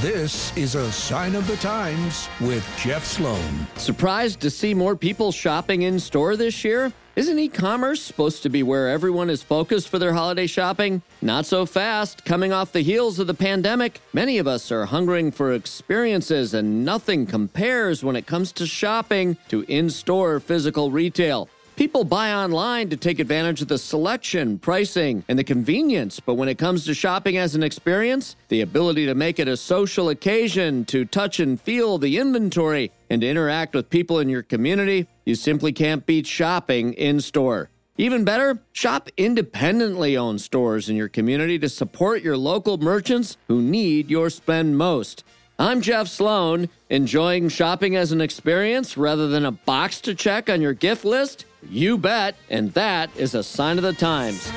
This is a sign of the times with Jeff Sloan. Surprised to see more people shopping in store this year? Isn't e commerce supposed to be where everyone is focused for their holiday shopping? Not so fast. Coming off the heels of the pandemic, many of us are hungering for experiences, and nothing compares when it comes to shopping to in store physical retail. People buy online to take advantage of the selection, pricing, and the convenience, but when it comes to shopping as an experience, the ability to make it a social occasion, to touch and feel the inventory, and to interact with people in your community, you simply can't beat shopping in store. Even better, shop independently owned stores in your community to support your local merchants who need your spend most. I'm Jeff Sloan, enjoying shopping as an experience rather than a box to check on your gift list? You bet, and that is a sign of the times.